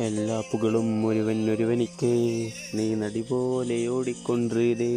എല്ലാ പുകളും ഒരുവൻ ഒരുവനിക്ക് നീ നടി പോലെ ഓടിക്കൊണ്ടിരേ